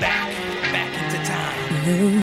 back, back into time.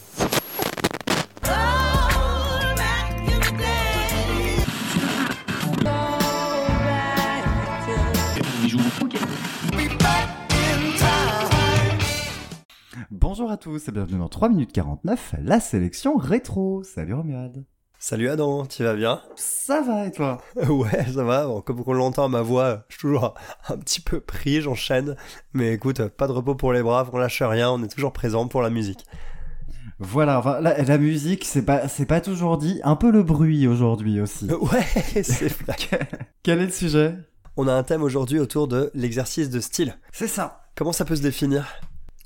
Bonjour à tous et bienvenue dans 3 minutes 49, la sélection rétro. Salut Romuald. Salut Adam, tu vas bien Ça va et toi Ouais, ça va. Bon, comme on l'entend ma voix, je suis toujours un, petit peu pris, j'enchaîne. Mais écoute, pas de repos pour les braves, on lâche rien, on est toujours présent pour la musique. Voilà, enfin, la, la musique, c'est pas, c'est pas toujours dit. Un peu le bruit aujourd'hui aussi. Ouais, c'est vrai. Quel est le sujet? On a un thème aujourd'hui autour de l'exercice de style. C'est ça. Comment ça peut se définir?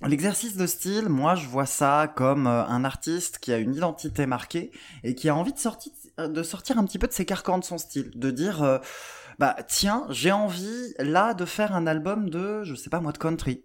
L'exercice de style, moi je vois ça comme euh, un artiste qui a une identité marquée et qui a envie de sortir, de sortir un petit peu de ses carcans de son style, de dire euh, bah tiens j'ai envie là de faire un album de je sais pas moi de country.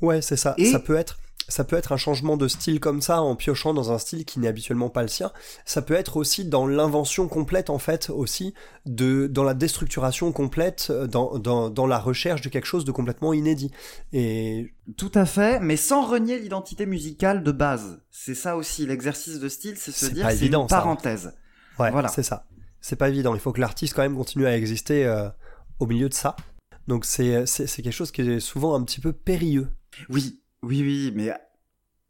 Ouais, c'est ça. Et- Ça peut être. Ça peut être un changement de style comme ça, en piochant dans un style qui n'est habituellement pas le sien. Ça peut être aussi dans l'invention complète, en fait, aussi, de, dans la déstructuration complète, euh, dans, dans, dans la recherche de quelque chose de complètement inédit. Et Tout à fait, mais sans renier l'identité musicale de base. C'est ça aussi l'exercice de style, c'est se dire c'est une ça. parenthèse. Ouais, Voilà. c'est ça. C'est pas évident. Il faut que l'artiste quand même continue à exister euh, au milieu de ça. Donc c'est c'est c'est quelque chose qui est souvent un petit peu périlleux. Oui, oui, oui, mais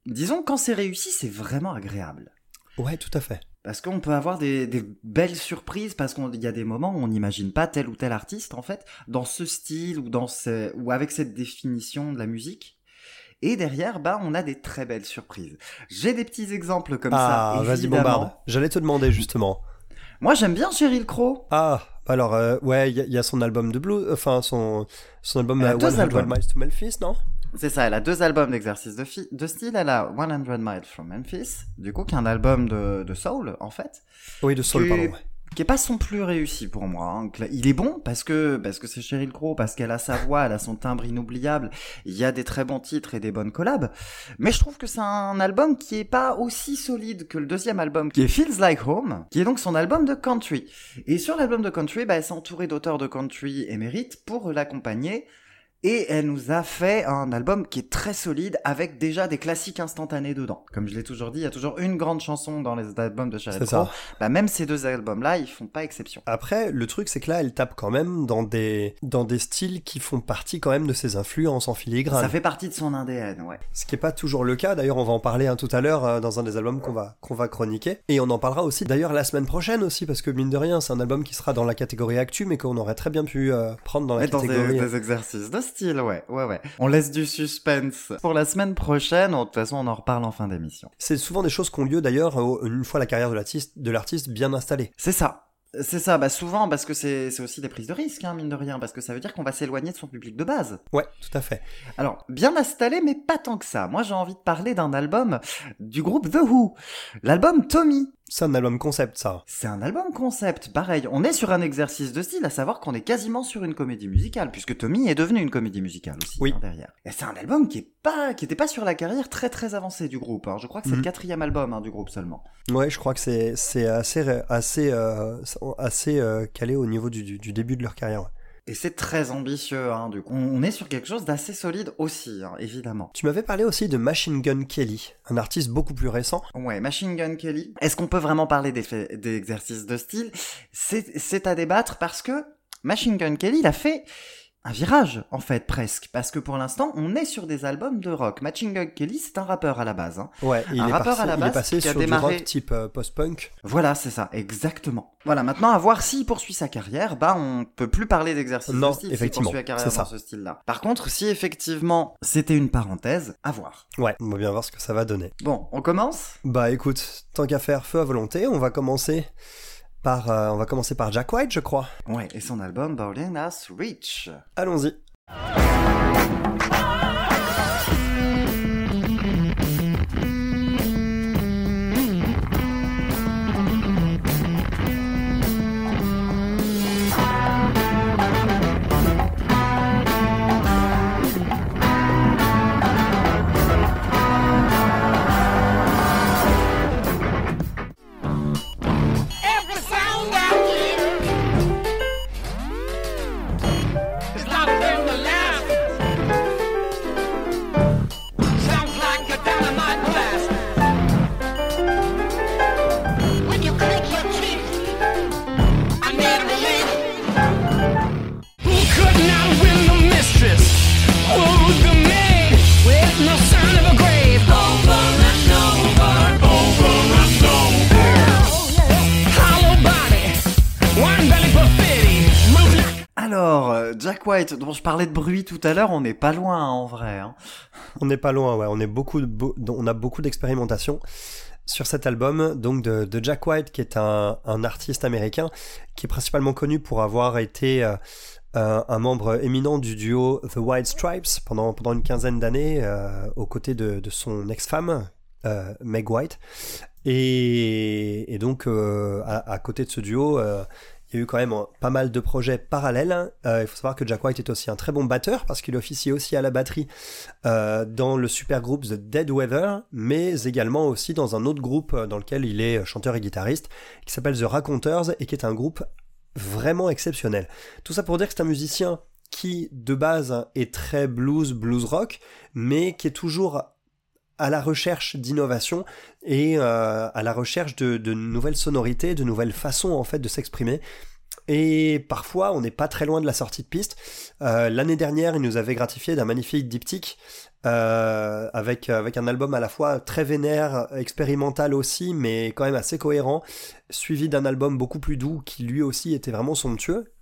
disons que quand c'est réussi, c'est vraiment agréable. Ouais, tout à fait. Parce qu'on peut avoir des, des belles surprises, parce qu'il y a des moments où on n'imagine pas tel ou tel artiste, en fait, dans ce style ou, dans ce, ou avec cette définition de la musique. Et derrière, bah, on a des très belles surprises. J'ai des petits exemples comme ah, ça. vas-y évidemment. bombarde. J'allais te demander justement. Moi, j'aime bien Cheryl Crow. Ah, alors euh, ouais, il y, a- il y a son album de blues, enfin son son album euh, 100 albums. Miles to Memphis, non? C'est ça, elle a deux albums d'exercice de, style. Elle a 100 Miles from Memphis, du coup, qui est un album de, de soul, en fait. Oui, de soul, Qui- pardon. ouais. qui est pas son plus réussi pour moi. hein. Il est bon parce que parce que c'est Cheryl Crow, parce qu'elle a sa voix, elle a son timbre inoubliable. Il y a des très bons titres et des bonnes collabs. Mais je trouve que c'est un album qui est pas aussi solide que le deuxième album, qui est Feels Like Home, qui est donc son album de country. Et sur l'album de country, bah, elle s'est entourée d'auteurs de country émérites pour l'accompagner. Et elle nous a fait un album qui est très solide avec déjà des classiques instantanés dedans. Comme je l'ai toujours dit, il y a toujours une grande chanson dans les albums de Cheryl C'est Crow. ça. Bah, même ces deux albums-là, ils font pas exception. Après, le truc c'est que là, elle tape quand même dans des dans des styles qui font partie quand même de ses influences en filigrane. Ça fait partie de son ADN, ouais. Ce qui est pas toujours le cas. D'ailleurs, on va en parler un tout à l'heure euh, dans un des albums qu'on va qu'on va chroniquer. Et on en parlera aussi d'ailleurs la semaine prochaine aussi parce que mine de rien, c'est un album qui sera dans la catégorie actu, mais qu'on aurait très bien pu euh, prendre dans la Mais dans des, catégorie. des exercices de style, ouais, ouais, ouais. On laisse du suspense pour la semaine prochaine. De toute façon, on en reparle en fin d'émission. C'est souvent des choses qui ont lieu d'ailleurs une fois la carrière de l'artiste bien installée. C'est ça. C'est ça, bah souvent parce que c'est c'est aussi des prises de risque, hein, mine de rien, parce que ça veut dire qu'on va s'éloigner de son public de base. Ouais, tout à fait. Alors, bien installé, mais pas tant que ça. Moi, j'ai envie de parler d'un album du groupe The Who. L'album Tommy. C'est un album concept, ça. C'est un album concept, pareil. On est sur un exercice de style, à savoir qu'on est quasiment sur une comédie musicale, puisque Tommy est devenu une comédie musicale aussi Oui. hein, derrière. Et c'est un album qui est pas, qui était pas sur la carrière très très avancée du groupe. hein. Je crois que c'est Mhm. le quatrième album hein, du groupe seulement. Ouais, je crois que c'est assez assez euh, assez euh, calé au niveau du, du, du début de leur carrière. ouais. Et c'est très ambitieux, hein, du coup. On est sur quelque chose d'assez solide aussi, hein, évidemment. Tu m'avais parlé aussi de Machine Gun Kelly, un artiste beaucoup plus récent. Ouais, Machine Gun Kelly. Est-ce qu'on peut vraiment parler d'exercices de style? C'est c'est à débattre parce que Machine Gun Kelly, il a fait un virage, en fait, presque. Parce que pour l'instant, on est sur des albums de rock. Machine Gun Kelly, c'est un rappeur à la base. Hein. Ouais, il Un est rappeur passé, à la il est base passé qui a sur démarré- du rock type euh, post-punk. Voilà, c'est ça, exactement. Voilà, maintenant, à voir s'il poursuit sa carrière, bah, on peut plus parler d'exercice de style s'il effectivement, poursuit carrière dans ça. ce style-là. Par contre, si effectivement c'était une parenthèse, à voir. Ouais, on va bien voir ce que ça va donner. Bon, on commence? Bah écoute, tant qu'à faire feu à volonté, on va commencer par euh, on va commencer par Jack White, je crois. Ouais, et son album Bowling As Reach. Allons-y. Parlais de bruit tout à l'heure, on n'est pas loin hein, en vrai. Hein. On n'est pas loin, ouais. On, est beaucoup a beaucoup d'expérimentation sur cet album, donc de, Jack White, qui est un, artiste américain, qui est principalement connu pour avoir été euh, un membre éminent du duo The White Stripes pendant, pendant une quinzaine d'années, euh, aux côtés de, son ex-femme, euh, Meg White. Et, donc, à, côté de ce duo, il y a eu quand même pas mal de projets parallèles. Euh, il faut savoir que Jack White est aussi un très bon batteur parce qu'il officie aussi à la batterie euh, dans le super groupe The Dead Weather, mais également aussi dans un autre groupe dans lequel il est chanteur et guitariste qui s'appelle The Raconteurs et qui est un groupe vraiment exceptionnel. Tout ça pour dire que c'est un musicien qui de base est très blues, blues rock, mais qui est toujours à la recherche d'innovation et euh, à la recherche de, nouvelles sonorités, de nouvelles façons en fait de s'exprimer. Et parfois, on n'est pas très loin de la sortie de piste. Euh, l'année dernière, il nous avait gratifié d'un magnifique diptyque euh, avec, avec un album à la fois très vénère, expérimental aussi, mais quand même assez cohérent, suivi d'un album beaucoup plus doux qui lui aussi était vraiment somptueux.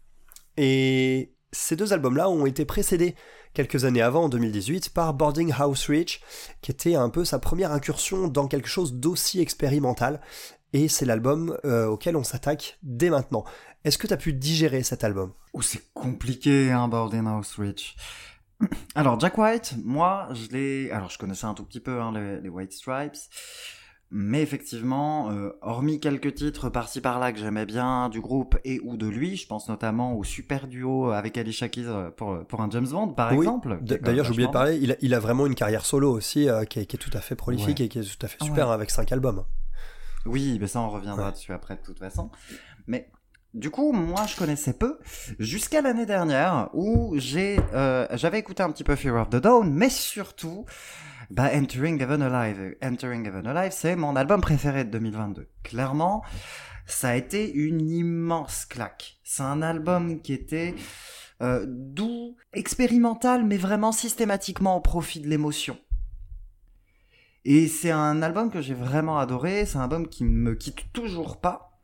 Et ces deux albums-là ont été précédés quelques années avant, en 2018, par Boarding House Reach, qui était un peu sa première incursion dans quelque chose d'aussi expérimental. Et c'est l'album euh, auquel on s'attaque dès maintenant. Est-ce que tu as pu digérer cet album? Oh, c'est compliqué, hein, Boarding House Reach. Alors, Jack White, moi, je l'ai... Alors, je connaissais un tout petit peu hein, les White Stripes. Mais effectivement, euh, hormis quelques titres par-ci par-là que j'aimais bien du groupe et ou de lui, je pense notamment au super duo avec Alicia Keys euh, pour, pour un James Bond, par exemple. D'ailleurs, j'ai oublié de parler, il a, il a, vraiment une carrière solo aussi euh, qui, est, qui, est, tout à fait prolifique et qui est tout à fait super avec cinq albums. Oui, mais ça on reviendra dessus après de toute façon. Mais du coup, moi, je connaissais peu jusqu'à l'année dernière où j'ai, j'avais écouté un petit peu Fear of the Dawn, mais surtout, bah, Entering Heaven Alive. Entering Heaven Alive, c'est mon album préféré de 2022. Clairement, ça a été une immense claque. C'est un album qui était euh, doux, expérimental, mais vraiment systématiquement au profit de l'émotion. Et c'est un album que j'ai vraiment adoré, c'est un album qui ne me quitte toujours pas.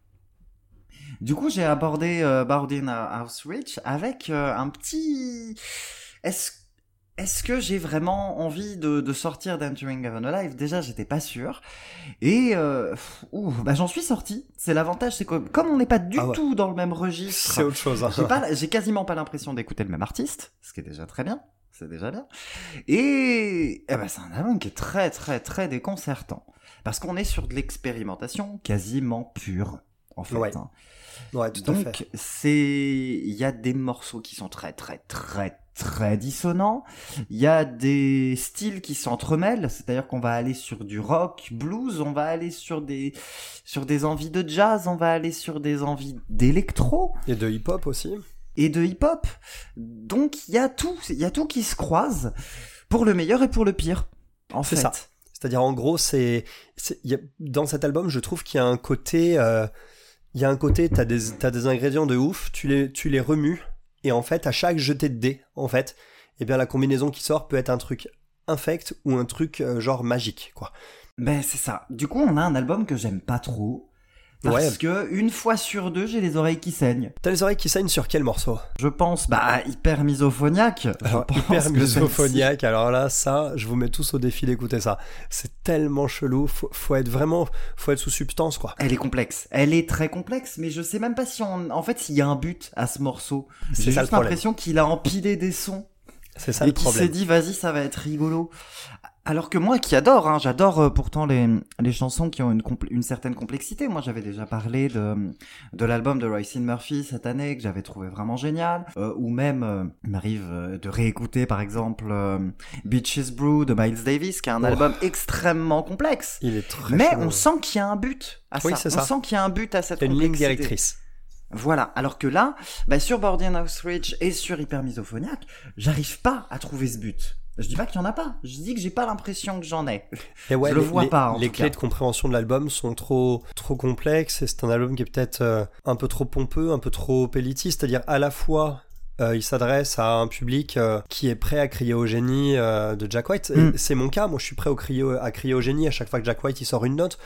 Du coup, j'ai abordé euh, House Rich avec euh, un petit... Est-ce est-ce que j'ai vraiment envie de, sortir d'Entering Heaven Alive? Déjà, j'étais pas sûr. Et euh, bah, j'en suis sorti. C'est l'avantage, c'est que comme on n'est pas du ah tout dans le même registre, c'est autre chose. Hein. J'ai, quasiment pas l'impression d'écouter le même artiste, ce qui est déjà très bien. C'est déjà bien. Et eh ben, c'est un album qui est très très très déconcertant parce qu'on est sur de l'expérimentation quasiment pure en fait. Ouais. Hein. Ouais, tout Donc, à fait. c'est, il y a des morceaux qui sont très très très très dissonant. Il y a des styles qui s'entremêlent, c'est-à-dire qu'on va aller sur du rock, blues, on va aller sur des sur des envies de jazz, on va aller sur des envies d'électro et de hip-hop aussi. Et de hip-hop. Donc il y a tout, il y a tout qui se croise pour le meilleur et pour le pire. En fait. ça. C'est-à-dire en gros, c'est dans cet album, je trouve qu'il y a un côté euh, il y a un côté, t'as des, as des ingrédients de ouf, tu les, tu les remues, et en fait, à chaque jeté de dés, en fait, eh bien la combinaison qui sort peut être un truc infect ou un truc euh, genre magique, quoi. Ben c'est ça. Du coup, on a un album que j'aime pas trop, parce que une fois sur deux, j'ai les oreilles qui saignent. T'as les oreilles qui saignent sur quel morceau? Je pense, bah, hyper misophoniaque. hyper misophoniaque. Alors là, ça, je vous mets tous au défi d'écouter ça. C'est tellement chelou. Faut, faut, être vraiment, faut être sous substance, quoi. Elle est complexe. Elle est très complexe, mais je sais même pas si on, en fait, s'il y a un but à ce morceau. J'ai juste l'impression qu'il a empilé des sons. C'est ça et le. Et s'est dit, vas-y, ça va être rigolo. Alors que moi qui adore, hein, j'adore euh, pourtant les, les chansons qui ont une, une certaine complexité. Moi j'avais déjà parlé de, de l'album de Royce Murphy cette année que j'avais trouvé vraiment génial. Euh, ou même, euh, il m'arrive de réécouter par exemple Beaches Brew de Miles Davis qui est un oh. album extrêmement complexe. Il est très Mais on sent qu'il y a un but à oui, ça. On sent qu'il y a un but à cette complexité. Une ligne directrice. Voilà. Alors que là, bah, sur Bordian House Ridge et sur Hyper Misophoniac, j'arrive pas à trouver ce but. Je dis pas qu'il y en a pas. Je dis que j'ai pas l'impression que j'en ai. Et ouais, je le vois pas. les clés de compréhension de l'album sont trop trop complexes et c'est un album qui est peut-être euh, un peu trop pompeux, un peu trop élitiste, c'est-à-dire à la fois euh, il s'adresse à un public euh, qui est prêt à crier au génie de Jack White. Mm. C'est mon cas, moi je suis prêt au crier, à crier au génie à chaque fois que Jack White il sort une note.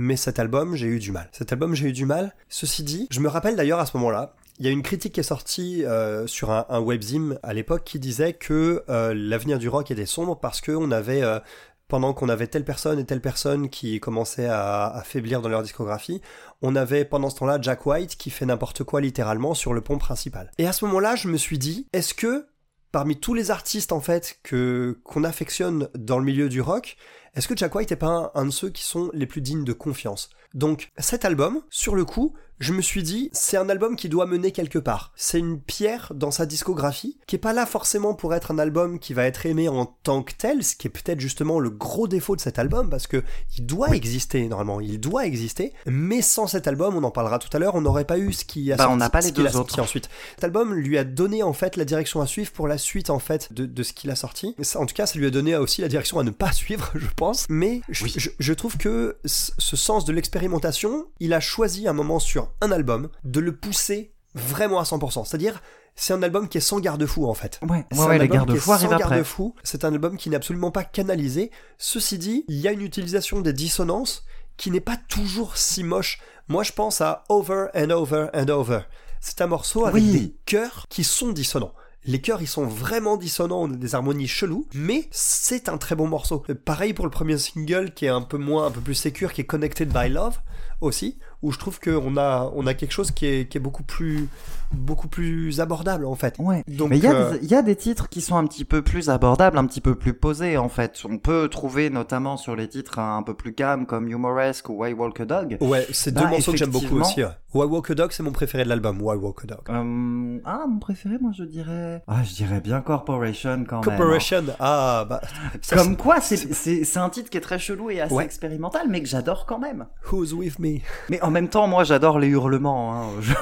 Mais cet album, j'ai eu du mal. Cet album, j'ai eu du mal. Ceci dit, je me rappelle d'ailleurs à ce moment-là, il y a une critique qui est sortie euh, sur un, un webzine à l'époque qui disait que euh, l'avenir du rock était sombre parce qu'on avait euh, pendant qu'on avait telle personne et telle personne qui commençaient à, à faiblir dans leur discographie, on avait pendant ce temps-là Jack White qui fait n'importe quoi littéralement sur le pont principal. Et à ce moment-là, je me suis dit, est-ce que parmi tous les artistes en fait que qu'on affectionne dans le milieu du rock, est-ce que Jack White est pas un, un de ceux qui sont les plus dignes de confiance? Donc cet album, sur le coup, je me suis dit, c'est un album qui doit mener quelque part. C'est une pierre dans sa discographie, qui est pas là forcément pour être un album qui va être aimé en tant que tel, ce qui est peut-être justement le gros défaut de cet album, parce que il doit exister, normalement, il doit exister, mais sans cet album, on en parlera tout à l'heure, on n'aurait pas eu ce qui a Bah, sorti, on n'a pas les deux autres. ensuite. Cet album lui a donné en fait la direction à suivre pour la suite en fait de, de ce qu'il a sorti. En tout cas, ça lui a donné aussi la direction à ne pas suivre, je pense. Mais je, Oui. je- je trouve que ce ce sens de l'expérimentation, il a choisi un moment sur un album de le pousser vraiment à 100%. C'est-à-dire, c'est un album qui est sans garde-fou en fait. Ouais, C'est ouais, un ouais, les album qui est sans garde-fou. C'est un album qui n'est absolument pas canalisé. Ceci dit, il y a une utilisation des dissonances qui n'est pas toujours si moche. Moi, je pense à Over and Over and Over. C'est un morceau avec Oui. des chœurs qui sont dissonants. Les chœurs, ils sont vraiment dissonants, on a des harmonies cheloues, mais c'est un très bon morceau. Pareil pour le premier single qui est un peu moins, un peu plus sécure, qui est Connected by Love aussi, où je trouve qu'on a, on a quelque chose qui est, qui est beaucoup plus, beaucoup plus abordable en fait. Ouais. Donc, Mais il y, a euh, des- il y a des titres qui sont un petit peu plus abordables, un petit peu plus posés en fait. On peut trouver notamment sur les titres un peu plus calmes comme Humoresque ou Why Walk a Dog. Ouais, c'est deux Bah, morceaux que j'aime beaucoup aussi. Ouais. Why Walk a Dog, c'est mon préféré de l'album. Why Walk a Dog. Euh, ah, mon préféré, moi je dirais. Ah, je dirais bien Corporation quand même. hein. Corporation, ah bah. ça, Comme quoi, c'est un titre qui est très chelou et assez Ouais. expérimental, mais que j'adore quand même. Who's with me? Mais en même temps, moi j'adore les hurlements. Hein. Je-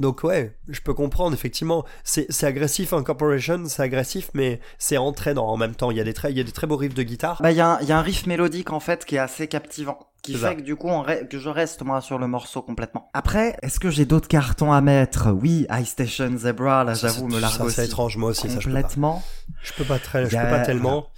Donc ouais, je peux comprendre effectivement. C'est agressif, un Corporation, c'est agressif, mais c'est entraînant en même temps. Il y a des très, il y a des très beaux riffs de guitare. Bah, il y, a un- il y a un riff mélodique en fait qui est assez captivant. Qui fait que du coup, on que je reste moi sur le morceau complètement. Après, est-ce que j'ai d'autres cartons à mettre? Oui, High Station Zebra, là j'avoue, me largue ça, aussi. c'est étrange, moi aussi, ça je peux pas. complètement. Je peux pas très, je peux pas tellement.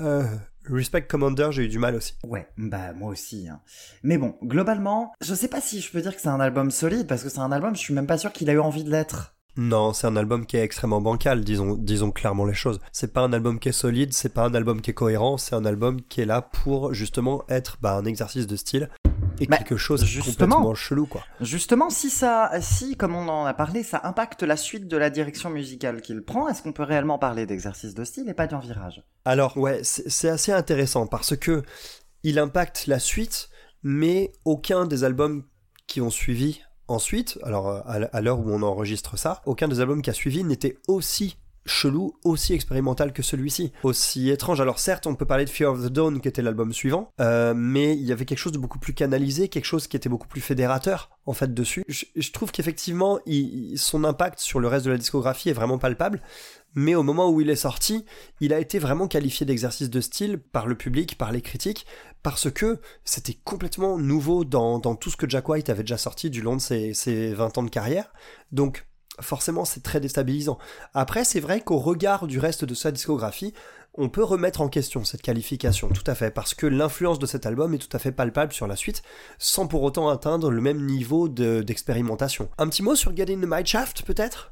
Euh, Respect Commander, j'ai eu du mal aussi. Ouais, bah moi aussi. hein. Mais bon, globalement, je sais pas si je peux dire que c'est un album solide parce que c'est un album, je suis même pas sûr qu'il a eu envie de l'être. Non, c'est un album qui est extrêmement bancal, disons, disons clairement les choses. C'est pas un album qui est solide, c'est pas un album qui est cohérent, c'est un album qui est là pour justement être bah, un exercice de style et Bah, quelque chose de justement. complètement chelou quoi. Justement, si ça, si, comme on en a parlé, ça impacte la suite de la direction musicale qu'il prend, est-ce qu'on peut réellement parler d'exercice de style et pas d'un virage? Alors ouais, c'est assez intéressant parce que il impacte la suite, mais aucun des albums qui ont suivi ensuite, alors à l'heure où on enregistre ça, aucun des albums qui a suivi n'était aussi chelou, aussi expérimental que celui-ci, aussi étrange. Alors certes, on peut parler de Fear of the Dawn qui était l'album suivant, euh, mais il y avait quelque chose de beaucoup plus canalisé, quelque chose qui était beaucoup plus fédérateur en fait dessus. Je, je trouve qu'effectivement, son impact sur le reste de la discographie est vraiment palpable, mais au moment où il est sorti, il a été vraiment qualifié d'exercice de style par le public, par les critiques, parce que c'était complètement nouveau dans, dans tout ce que Jack White avait déjà sorti du long de ses, ses 20 ans de carrière. Donc forcément c'est très déstabilisant. Après c'est vrai qu'au regard du reste de sa discographie, on peut remettre en question cette qualification, tout à fait, parce que l'influence de cet album est tout à fait palpable sur la suite, sans pour autant atteindre le même niveau de- d'expérimentation. Un petit mot sur Get in the My Shaft, peut-être?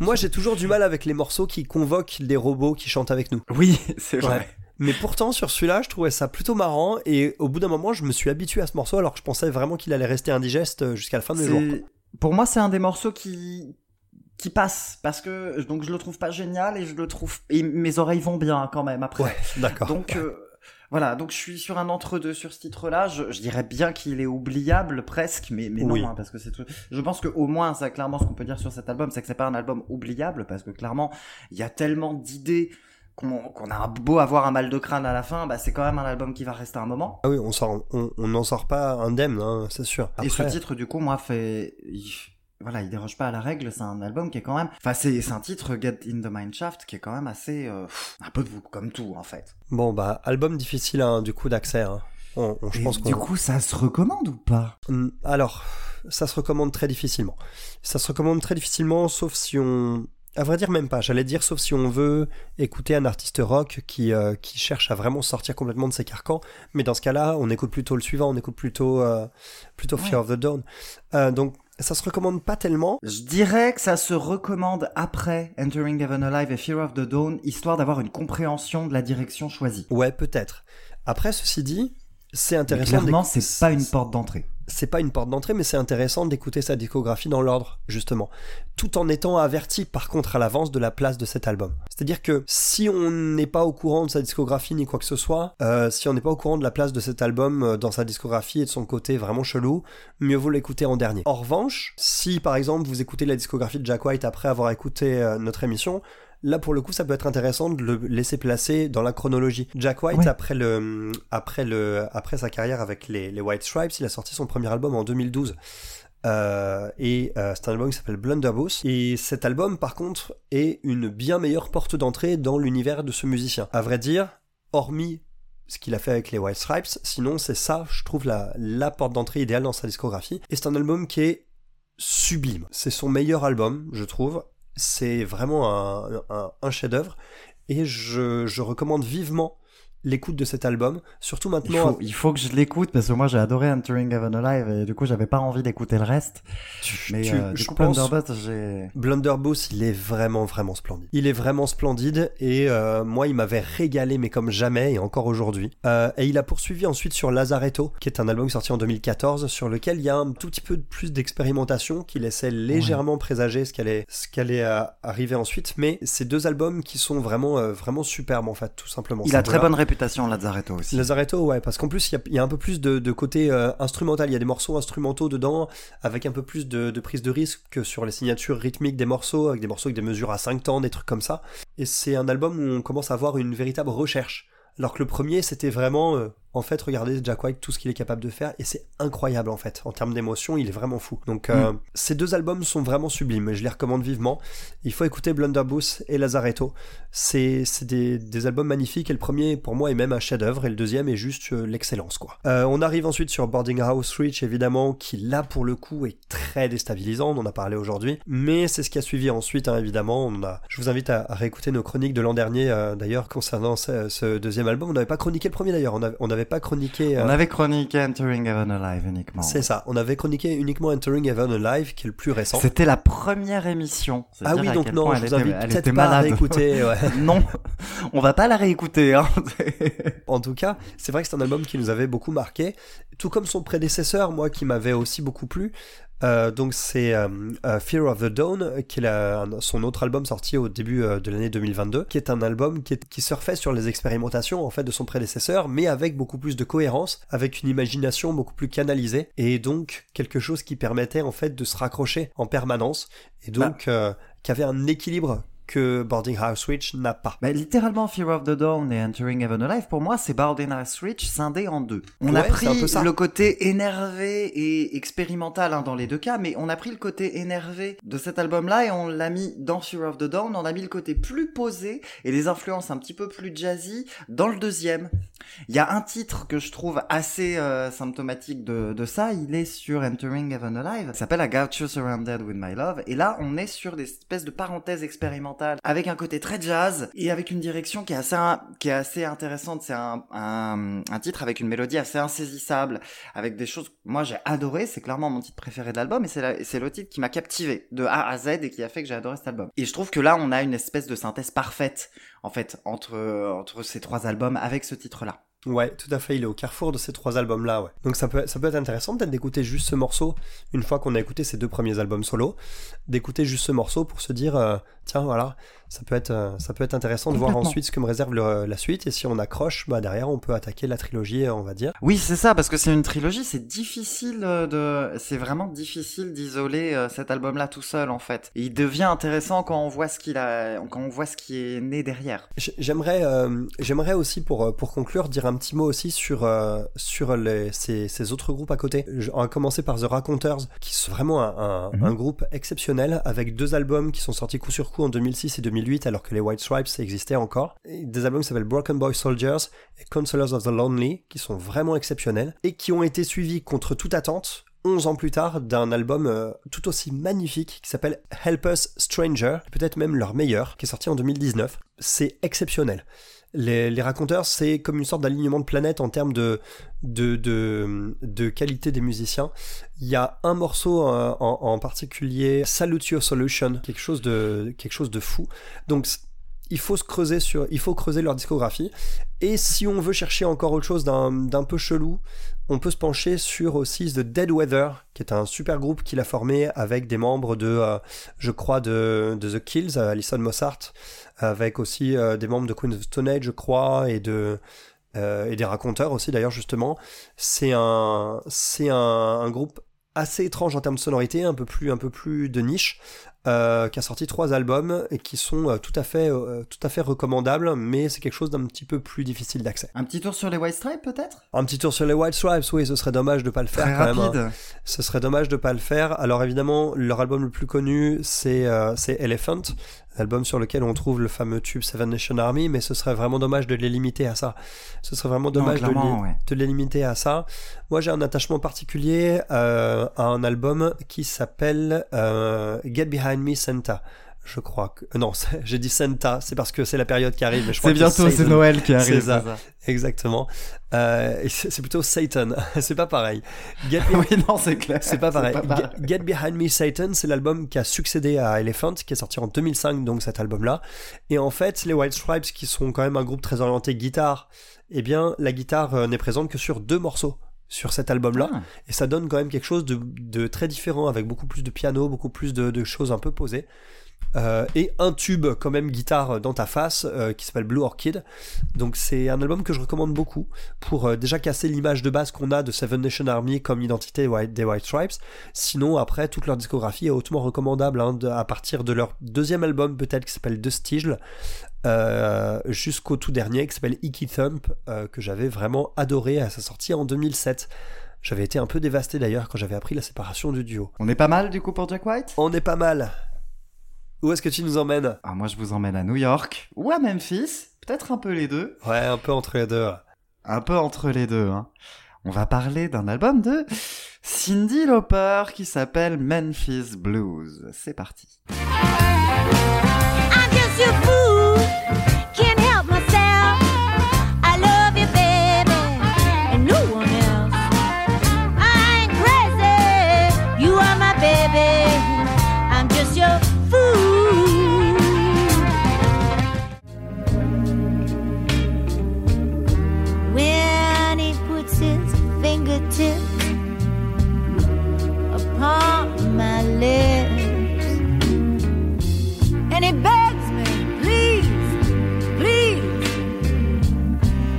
Moi j'ai toujours du mal avec les morceaux qui convoquent des robots qui chantent avec nous. Oui, c'est vrai. Ouais. Mais pourtant, sur celui-là, je trouvais ça plutôt marrant, et au bout d'un moment, je me suis habitué à ce morceau, alors que je pensais vraiment qu'il allait rester indigeste euh, jusqu'à la fin de mes jours. Pour moi, c'est un des morceaux qui qui passe parce que donc je le trouve pas génial et je le trouve et mes oreilles vont bien quand même après. Ouais, d'accord. Donc euh, voilà, donc je suis sur un entre-deux sur ce titre-là. Je, je dirais bien qu'il est oubliable presque, mais, mais Oui. non, hein, parce que c'est tout. Je pense que au moins, ça, clairement, ce qu'on peut dire sur cet album, c'est que c'est pas un album oubliable, parce que clairement, il y a tellement d'idées qu'on a un beau avoir un mal de crâne à la fin. Bah, c'est quand même un album qui va rester un moment. Ah oui, on sort, on on n'en sort pas indemne, hein, c'est sûr. Et ce titre, du coup, moi, fait. il- Voilà, il déroge pas à la règle, c'est un album qui est quand même. Enfin, c'est un titre, Get in the Mineshaft, qui est quand même assez. euh, un peu de vous, comme tout, en fait. Bon, bah, album difficile, hein, du coup, d'accès. hein. On, on- je pense du coup, ça se recommande ou pas? Alors, ça se recommande très difficilement. Ça se recommande très difficilement, sauf si on... À vrai dire, même pas. J'allais dire, sauf si on veut écouter un artiste rock qui, euh, qui cherche à vraiment sortir complètement de ses carcans. Mais dans ce cas-là, on écoute plutôt le suivant, on écoute plutôt, euh, plutôt Fear of the Dawn. Euh, donc, ça se recommande pas tellement. Je dirais que ça se recommande après Entering Heaven Alive et Fear of the Dawn, histoire d'avoir une compréhension de la direction choisie. Ouais, peut-être. Après, ceci dit, c'est Mais intéressant. clairement, c'est pas une porte d'entrée. c'est pas une porte d'entrée, mais c'est intéressant d'écouter sa discographie dans l'ordre, justement. Tout en étant averti, par contre, à l'avance de la place de cet album. C'est-à-dire que si on n'est pas au courant de sa discographie ni quoi que ce soit, euh, si on n'est pas au courant de la place de cet album euh, dans sa discographie et de son côté vraiment chelou, mieux vaut l'écouter en dernier. En revanche, si par exemple vous écoutez la discographie de Jack White après avoir écouté euh, notre émission, Là, pour le coup, ça peut être intéressant de le laisser placer dans la chronologie. Jack White, Ouais. après, le, après, le, après sa carrière avec les, les White Stripes, il a sorti son premier album en 2012. Euh, et euh, c'est un album qui s'appelle Blunderbuss. Et cet album, par contre, est une bien meilleure porte d'entrée dans l'univers de ce musicien. À vrai dire, hormis ce qu'il a fait avec les White Stripes, sinon c'est ça, je trouve, la, la porte d'entrée idéale dans sa discographie. Et c'est un album qui est sublime. C'est son meilleur album, je trouve. C'est vraiment un, chef-d'œuvre. Et je recommande vivement l'écoute de cet album, surtout Il maintenant. faut, il faut que je l'écoute parce que moi j'ai adoré Entering Heaven Alive et du coup j'avais pas envie d'écouter le reste. Tu- Mais tu- euh, je du coup pense- Blunderbuss, j'ai. Blunderbuss, il est vraiment, vraiment splendide. Il est vraiment splendide et euh, moi, il m'avait régalé, mais comme jamais et encore aujourd'hui. Euh, et il a poursuivi ensuite sur Lazaretto, qui est un album sorti en 2014, sur lequel il y a un tout petit peu plus d'expérimentation qui laissait légèrement présager ce qu'allait, ce qu'allait euh, arriver ensuite. Mais c'est deux albums qui sont vraiment, vraiment superbes en fait, tout simplement. Il Ces a très bonne réputation Lazzaretto aussi. Lazaretto, ouais, parce qu'en plus, il y a- un peu plus de, côté euh, instrumental. Il y a des morceaux instrumentaux dedans, avec un peu plus de, de prise de risque que sur les signatures rythmiques des morceaux, avec des morceaux avec des mesures à 5 temps, des trucs comme ça. Et c'est un album où on commence à avoir une véritable recherche. Alors que le premier, c'était vraiment, euh, en fait, regardez Jack White, tout ce qu'il est capable de faire, et c'est incroyable, en fait. En termes d'émotion, il est vraiment fou. Donc, euh, ces deux albums sont vraiment sublimes, je les recommande vivement. Il faut écouter Blunderbuss et Lazaretto. C'est des, des albums magnifiques, et le premier, pour moi, est même un chef-d'œuvre, et le deuxième est juste euh, l'excellence, quoi. Euh, on arrive ensuite sur Boarding House Reach, évidemment, qui là, pour le coup, est très déstabilisant, on en a parlé aujourd'hui, mais c'est ce qui a suivi ensuite, hein, évidemment. On a... Je vous invite à, à réécouter nos chroniques de l'an dernier, d'ailleurs, concernant ce, ce deuxième album. On n'avait pas chroniqué le premier, d'ailleurs, on avait- on n'avait pas chroniqué... euh, On avait chroniqué Entering Heaven Alive uniquement. C'est ça, on avait chroniqué uniquement Entering Heaven Alive, qui est le plus récent. C'était la première émission. Ah oui, donc non, je vous invite peut-être pas à réécouter. ouais. non, on va pas la réécouter. Hein. En tout cas, c'est vrai que c'est un album qui nous avait beaucoup marqué, tout comme son prédécesseur, moi, qui m'avait aussi beaucoup plu. Euh, donc c'est euh, euh, Fear of the Dawn, qui est la- un- son autre album sorti au début euh, de l'année 2022, qui est un album qui, est- qui surfait sur les expérimentations en fait de son prédécesseur, mais avec beaucoup plus de cohérence, avec une imagination beaucoup plus canalisée, et donc quelque chose qui permettait en fait de se raccrocher en permanence, et donc euh, qui avait un équilibre que Boarding House Switch n'a pas. Bah, littéralement, Fear of the Dawn et Entering Heaven Alive, pour moi, c'est Bounding House Reach scindé en deux. On a pris ça. le côté énervé et expérimental hein, dans les deux cas, mais on a pris le côté énervé de cet album-là et on l'a mis dans Fear of the Dawn. On a mis le côté plus posé et les influences un petit peu plus jazzy dans le deuxième. Il y a un titre que je trouve assez euh, symptomatique de, de ça, il est sur Entering Heaven Alive, il s'appelle I Got You Surrounded With My Love, et là on est sur des espèces de parenthèses expérimentales, avec un côté très jazz, et avec une direction qui est assez, intéressante, c'est un, titre avec une mélodie assez insaisissable, avec des choses que moi j'ai adoré, c'est clairement mon titre préféré de l'album, et c'est le titre qui m'a captivé de A à Z et qui a fait que j'ai adoré cet album. Et je trouve que là on a une espèce de synthèse parfaite, en fait, entre, ces trois albums avec ce titre-là. Ouais, tout à fait, il est au carrefour de ces trois albums-là. Donc ça peut, ça peut être intéressant peut-être d'écouter juste ce morceau, une fois qu'on a écouté ces deux premiers albums solo, d'écouter juste ce morceau pour se dire, euh, tiens, voilà, ça peut être, euh, ça peut être intéressant de voir ensuite ce que me réserve le- la suite, et si on accroche, bah derrière on peut attaquer la trilogie, euh, on va dire. Oui, c'est ça, parce que c'est une trilogie, c'est difficile euh, de, c'est vraiment difficile d'isoler cet album-là tout seul, en fait. Et il devient intéressant quand on voit ce qu'il a, quand on voit ce qui est né derrière. J'aimerais, euh, j'aimerais aussi pour pour conclure dire un petit mot aussi sur euh, sur les, ces, ces autres groupes à côté. Je- On va commencer par The Raconteurs, qui sont vraiment un, un, Mhm. un groupe exceptionnel avec deux albums qui sont sortis coup sur coup en 2006 et 2008, alors que les White Stripes existaient encore. Des albums qui s'appellent Broken Boy Soldiers et Counselors of the Lonely, qui sont vraiment exceptionnels et qui ont été suivis contre toute attente 11 ans plus tard d'un album euh, tout aussi magnifique qui s'appelle Help Us Stranger, peut-être même leur meilleur, qui est sorti en 2019. C'est exceptionnel. Les, raconteurs, c'est comme une sorte d'alignement de planète en termes de, qualité des musiciens. Il y a un morceau euh, en, particulier, Salute Your Solution, quelque chose de, fou. Donc, il faut se creuser il faut creuser leur discographie. Et si on veut chercher encore autre chose d'un d'un peu chelou, on peut se pencher sur aussi The Dead Weather, qui est un super groupe qu'il a formé avec des membres de, euh, je crois, de, de The Kills, euh, Alison Mossart, avec aussi euh, des membres de Queen of Stone Age, je crois, et de euh, et des raconteurs aussi d'ailleurs justement. C'est un c'est un, un groupe assez étrange en termes de sonorité, un peu plus un peu plus de niche, euh, qui a sorti trois albums et qui sont tout à fait tout à fait recommandables, mais c'est quelque chose d'un petit peu plus difficile d'accès. Un petit tour sur les White Stripes peut-être? Un petit tour sur les White Stripes, oui, ce serait dommage de pas le faire Très quand même. rapide. hein. Ce serait dommage de pas le faire. Alors évidemment, leur album le plus connu, c'est c'est Elephant, l'album sur lequel on trouve le fameux tube Seven Nation Army, mais ce serait vraiment dommage de les limiter à ça. Ce serait vraiment dommage de, ouais. les limiter à ça. Moi, j'ai un attachement particulier euh, à un album qui s'appelle euh, Get Behind Me Santa. Je crois que euh, non, j'ai dit Santa, c'est parce que c'est la période qui arrive. mais je crois C'est bientôt, c'est Satan. Noël qui arrive. C'est ça. Exactement. Euh, c'est plutôt Satan. c'est pas pareil. Get oui, non, c'est clair. c'est pas pareil. pareil. Get, Get Behind Me Satan, c'est l'album qui a succédé à Elephant, qui est sorti en 2005, donc cet album-là. Et en fait, les White Stripes, qui sont quand même un groupe très orienté guitare, eh bien, la guitare euh, n'est présente que sur deux morceaux sur cet album-là. Ah. Et ça donne quand même quelque chose de, de très différent, avec beaucoup plus de piano, beaucoup plus de, de choses un peu posées. Euh, et un tube quand même guitare dans ta face euh, qui s'appelle Blue Orchid. Donc c'est un album que je recommande beaucoup pour euh, déjà casser l'image de base qu'on a de Seven Nation Army comme identité des White, des White Stripes. Sinon après toute leur discographie est hautement recommandable hein, de- à partir de leur deuxième album peut-être qui s'appelle The Stige euh, jusqu'au tout dernier qui s'appelle Icky Thump que j'avais vraiment adoré à sa sortie en 2007. J'avais été un peu dévasté d'ailleurs quand j'avais appris la séparation du duo. On est pas mal du coup pour Jack White? On est pas mal. Où est-ce que tu nous emmènes? Ah, Moi je vous emmène à New York ou à Memphis, peut-être un peu les deux, Ouais, un peu entre les deux. un peu entre les deux. Hein. On va parler d'un album de Cindy Lauper qui s'appelle Memphis Blues. C'est parti. And he begs me, please, please,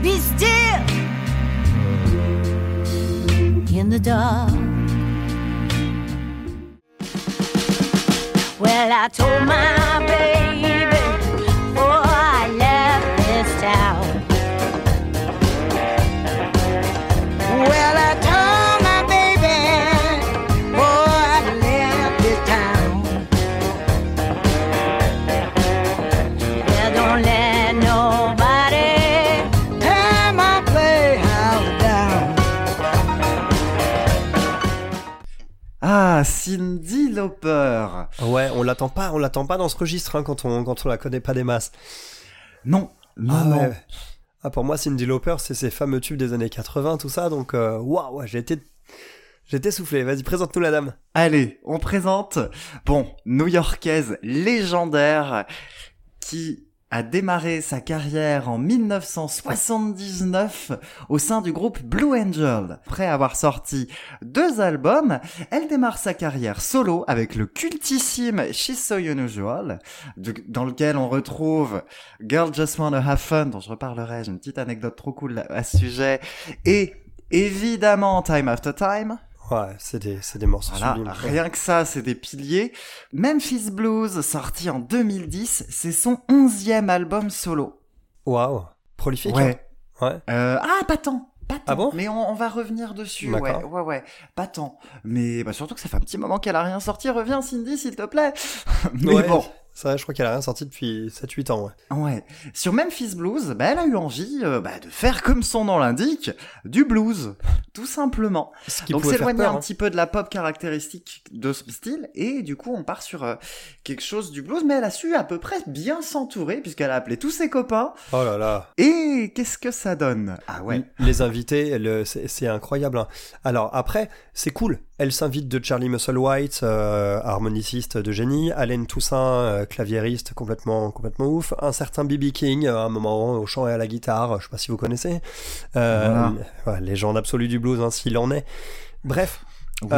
be still in the dark. Well, I told my baby Cindy Lauper. Ouais, on l'attend pas, on l'attend pas dans ce registre hein, quand on quand on la connaît pas des masses. Non, non, Ah non. ouais. Ah, pour moi, Cindy Lauper, c'est ces fameux tubes des années 80, tout ça. Donc, euh, waouh, j'ai été j'ai été soufflé. Vas-y, présente-nous la dame. Allez, on présente, bon, new-yorkaise légendaire qui a démarré sa carrière en 1979 au sein du groupe Blue Angel. Après avoir sorti deux albums, elle démarre sa carrière solo avec le cultissime She's So Unusual, dans lequel on retrouve Girl Just Wanna Have Fun, dont je reparlerai, j'ai une petite anecdote trop cool à ce sujet, et évidemment Time After Time, Ouais, c'est des c'est des morceaux voilà, sublimes. rien que ça, c'est des piliers. Memphis Blues, sorti en 2010, c'est son onzième album solo. Waouh, prolifique. Ouais. hein. Ouais. Euh, ah, pas tant. Pas tant. Ah bon? Mais on, on va revenir dessus. Ouais, ouais, ouais. Pas tant. Mais bah, surtout que ça fait un petit moment qu'elle a rien sorti. Reviens, Cindy, s'il te plaît. Mais Ouais, bon. C'est vrai, je crois qu'elle a rien sorti depuis 7-8 ans, ouais. Ouais. Sur Memphis Blues, bah, elle a eu envie euh, bah, de faire, comme son nom l'indique, du blues. Tout simplement. Ce qui Donc s'éloigner un hein. petit peu de la pop caractéristique de son style, et du coup on part sur euh, quelque chose du blues, mais elle a su à peu près bien s'entourer, puisqu'elle a appelé tous ses copains. Oh là là. Et qu'est-ce que ça donne? Ah ouais. Les invités, le- c'est c'est incroyable. hein. Alors après, c'est cool. Elle s'invite de Charlie Musselwhite, euh, harmoniciste de génie, Allen Toussaint, euh, claviériste complètement complètement ouf, un certain B.B. King, euh, à un moment au chant et à la guitare, je sais pas si vous connaissez, euh, Voilà. légende absolue du blues, hein, s'il en est. Bref. Oui.